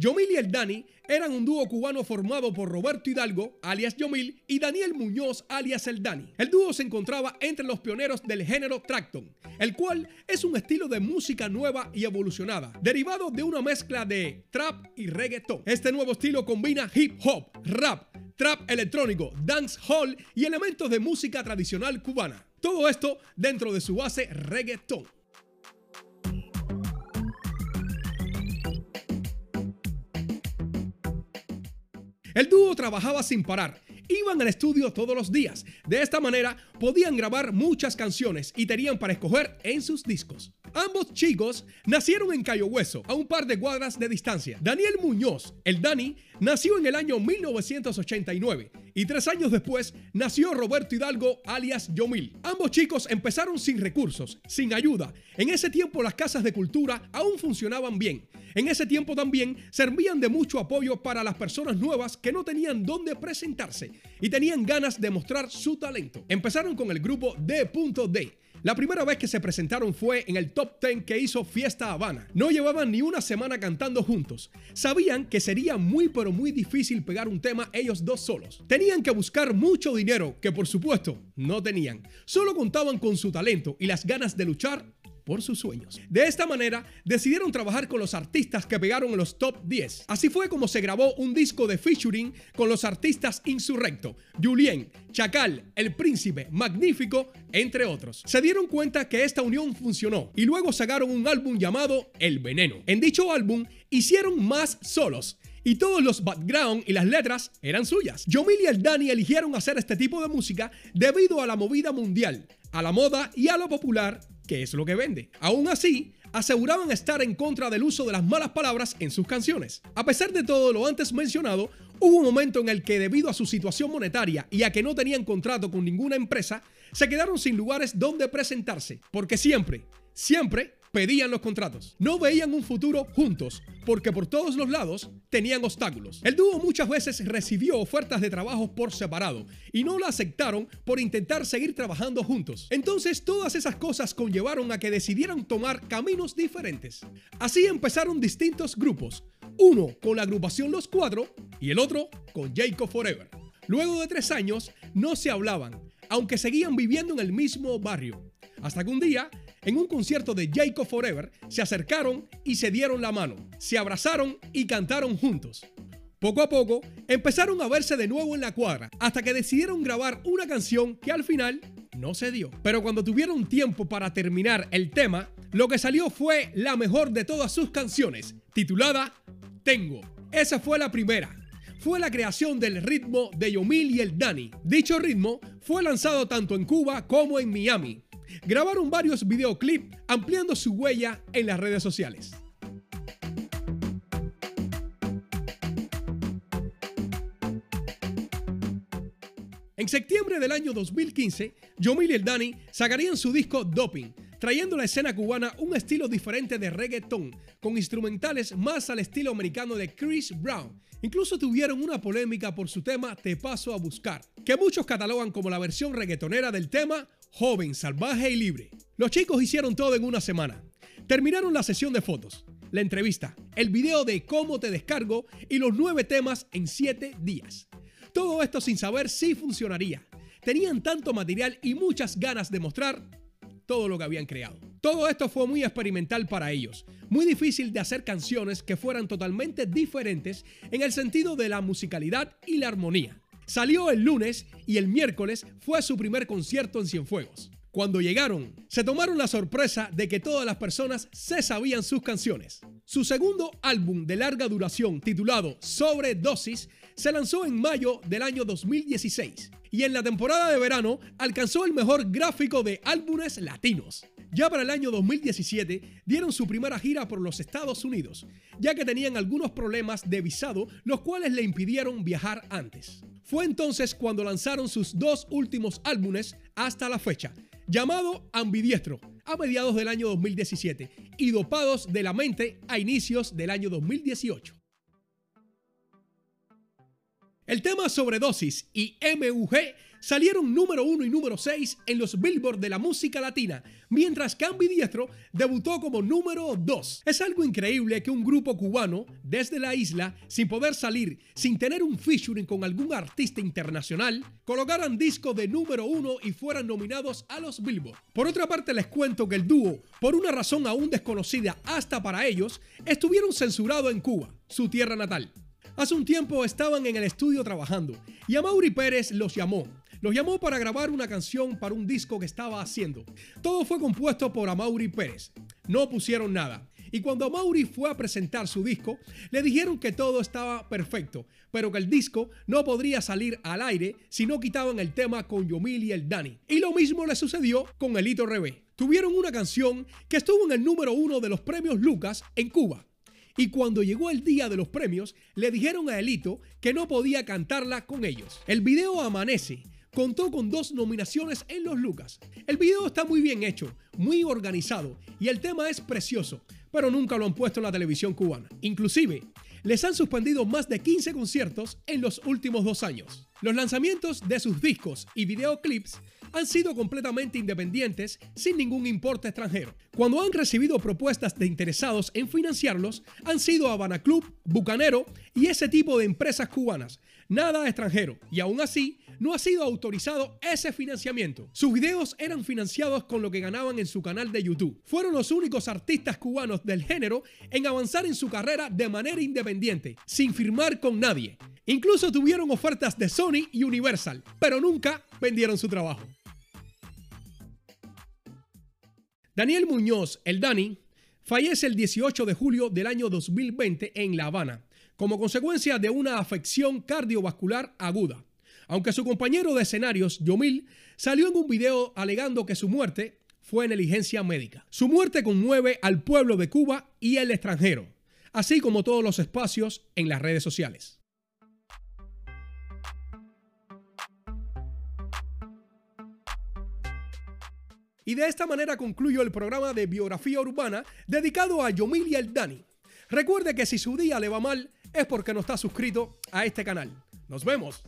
Yomil y el Dani eran un dúo cubano formado por Roberto Hidalgo, alias Yomil, y Daniel Muñoz, alias el Dani. El dúo se encontraba entre los pioneros del género Tracton, el cual es un estilo de música nueva y evolucionada, derivado de una mezcla de trap y reggaeton. Este nuevo estilo combina hip hop, rap, trap electrónico, dance hall y elementos de música tradicional cubana. Todo esto dentro de su base reggaeton. El dúo trabajaba sin parar. Iban al estudio todos los días. De esta manera podían grabar muchas canciones y tenían para escoger en sus discos. Ambos chicos nacieron en Cayo Hueso, a un par de cuadras de distancia. Daniel Muñoz, el Dani, nació en el año 1989 y tres años después nació Roberto Hidalgo, alias Yomil. Ambos chicos empezaron sin recursos, sin ayuda. En ese tiempo las casas de cultura aún funcionaban bien en ese tiempo también servían de mucho apoyo para las personas nuevas que no tenían dónde presentarse y tenían ganas de mostrar su talento. Empezaron con el grupo D.D. La primera vez que se presentaron fue en el top 10 que hizo Fiesta Habana. No llevaban ni una semana cantando juntos. Sabían que sería muy pero muy difícil pegar un tema ellos dos solos. Tenían que buscar mucho dinero que por supuesto no tenían. Solo contaban con su talento y las ganas de luchar por sus sueños. De esta manera, decidieron trabajar con los artistas que pegaron en los top 10. Así fue como se grabó un disco de featuring con los artistas Insurrecto, Julien, Chacal, El Príncipe, Magnífico, entre otros. Se dieron cuenta que esta unión funcionó y luego sacaron un álbum llamado El Veneno. En dicho álbum hicieron más solos y todos los background y las letras eran suyas. Yomil y el Dani eligieron hacer este tipo de música debido a la movida mundial, a la moda y a lo popular que es lo que vende. Aún así, aseguraban estar en contra del uso de las malas palabras en sus canciones. A pesar de todo lo antes mencionado, hubo un momento en el que debido a su situación monetaria y a que no tenían contrato con ninguna empresa, se quedaron sin lugares donde presentarse, porque siempre, siempre pedían los contratos. No veían un futuro juntos, porque por todos los lados tenían obstáculos. El dúo muchas veces recibió ofertas de trabajo por separado y no la aceptaron por intentar seguir trabajando juntos. Entonces todas esas cosas conllevaron a que decidieran tomar caminos diferentes. Así empezaron distintos grupos, uno con la agrupación Los Cuatro y el otro con Jacob Forever. Luego de tres años no se hablaban, aunque seguían viviendo en el mismo barrio. Hasta que un día en un concierto de Jacob Forever, se acercaron y se dieron la mano, se abrazaron y cantaron juntos. Poco a poco empezaron a verse de nuevo en la cuadra, hasta que decidieron grabar una canción que al final no se dio. Pero cuando tuvieron tiempo para terminar el tema, lo que salió fue la mejor de todas sus canciones, titulada Tengo. Esa fue la primera. Fue la creación del ritmo de Yomil y el Dani. Dicho ritmo fue lanzado tanto en Cuba como en Miami, grabaron varios videoclips ampliando su huella en las redes sociales. En septiembre del año 2015, Yomil y el Dani sacarían su disco Doping, trayendo a la escena cubana un estilo diferente de reggaeton, con instrumentales más al estilo americano de Chris Brown. Incluso tuvieron una polémica por su tema Te paso a buscar, que muchos catalogan como la versión reggaetonera del tema joven, salvaje y libre. Los chicos hicieron todo en una semana. Terminaron la sesión de fotos, la entrevista, el video de cómo te descargo y los nueve temas en siete días. Todo esto sin saber si funcionaría. Tenían tanto material y muchas ganas de mostrar todo lo que habían creado. Todo esto fue muy experimental para ellos, muy difícil de hacer canciones que fueran totalmente diferentes en el sentido de la musicalidad y la armonía. Salió el lunes y el miércoles fue su primer concierto en Cienfuegos. Cuando llegaron, se tomaron la sorpresa de que todas las personas se sabían sus canciones. Su segundo álbum de larga duración, titulado Sobredosis, se lanzó en mayo del año 2016 y en la temporada de verano alcanzó el mejor gráfico de álbumes latinos. Ya para el año 2017 dieron su primera gira por los Estados Unidos, ya que tenían algunos problemas de visado, los cuales le impidieron viajar antes. Fue entonces cuando lanzaron sus dos últimos álbumes hasta la fecha, llamado Ambidiestro a mediados del año 2017 y Dopados de la Mente a inicios del año 2018. El tema Sobredosis y MUG salieron número 1 y número 6 en los Billboard de la música latina, mientras que Ambidiestro debutó como número 2. Es algo increíble que un grupo cubano, desde la isla, sin poder salir, sin tener un featuring con algún artista internacional, colocaran disco de número 1 y fueran nominados a los Billboard. Por otra parte, les cuento que el dúo, por una razón aún desconocida hasta para ellos, estuvieron censurados en Cuba, su tierra natal. Hace un tiempo estaban en el estudio trabajando y a Mauri Pérez los llamó. Los llamó para grabar una canción para un disco que estaba haciendo. Todo fue compuesto por Amaury Pérez. No pusieron nada. Y cuando Amaury fue a presentar su disco, le dijeron que todo estaba perfecto, pero que el disco no podría salir al aire si no quitaban el tema con Yomil y el Dani. Y lo mismo le sucedió con Elito Rebé. Tuvieron una canción que estuvo en el número uno de los premios Lucas en Cuba. Y cuando llegó el día de los premios, le dijeron a Elito que no podía cantarla con ellos. El video Amanece contó con dos nominaciones en los Lucas. El video está muy bien hecho, muy organizado y el tema es precioso, pero nunca lo han puesto en la televisión cubana. Inclusive, les han suspendido más de 15 conciertos en los últimos dos años. Los lanzamientos de sus discos y videoclips han sido completamente independientes sin ningún importe extranjero. Cuando han recibido propuestas de interesados en financiarlos, han sido Habana Club, Bucanero y ese tipo de empresas cubanas. Nada extranjero. Y aún así, no ha sido autorizado ese financiamiento. Sus videos eran financiados con lo que ganaban en su canal de YouTube. Fueron los únicos artistas cubanos del género en avanzar en su carrera de manera independiente, sin firmar con nadie. Incluso tuvieron ofertas de Sony y Universal, pero nunca vendieron su trabajo. Daniel Muñoz, el Dani, fallece el 18 de julio del año 2020 en La Habana, como consecuencia de una afección cardiovascular aguda. Aunque su compañero de escenarios, Yomil, salió en un video alegando que su muerte fue negligencia médica. Su muerte conmueve al pueblo de Cuba y el extranjero, así como todos los espacios en las redes sociales. Y de esta manera concluyo el programa de biografía urbana dedicado a Yomil y el Dani. Recuerde que si su día le va mal es porque no está suscrito a este canal. Nos vemos.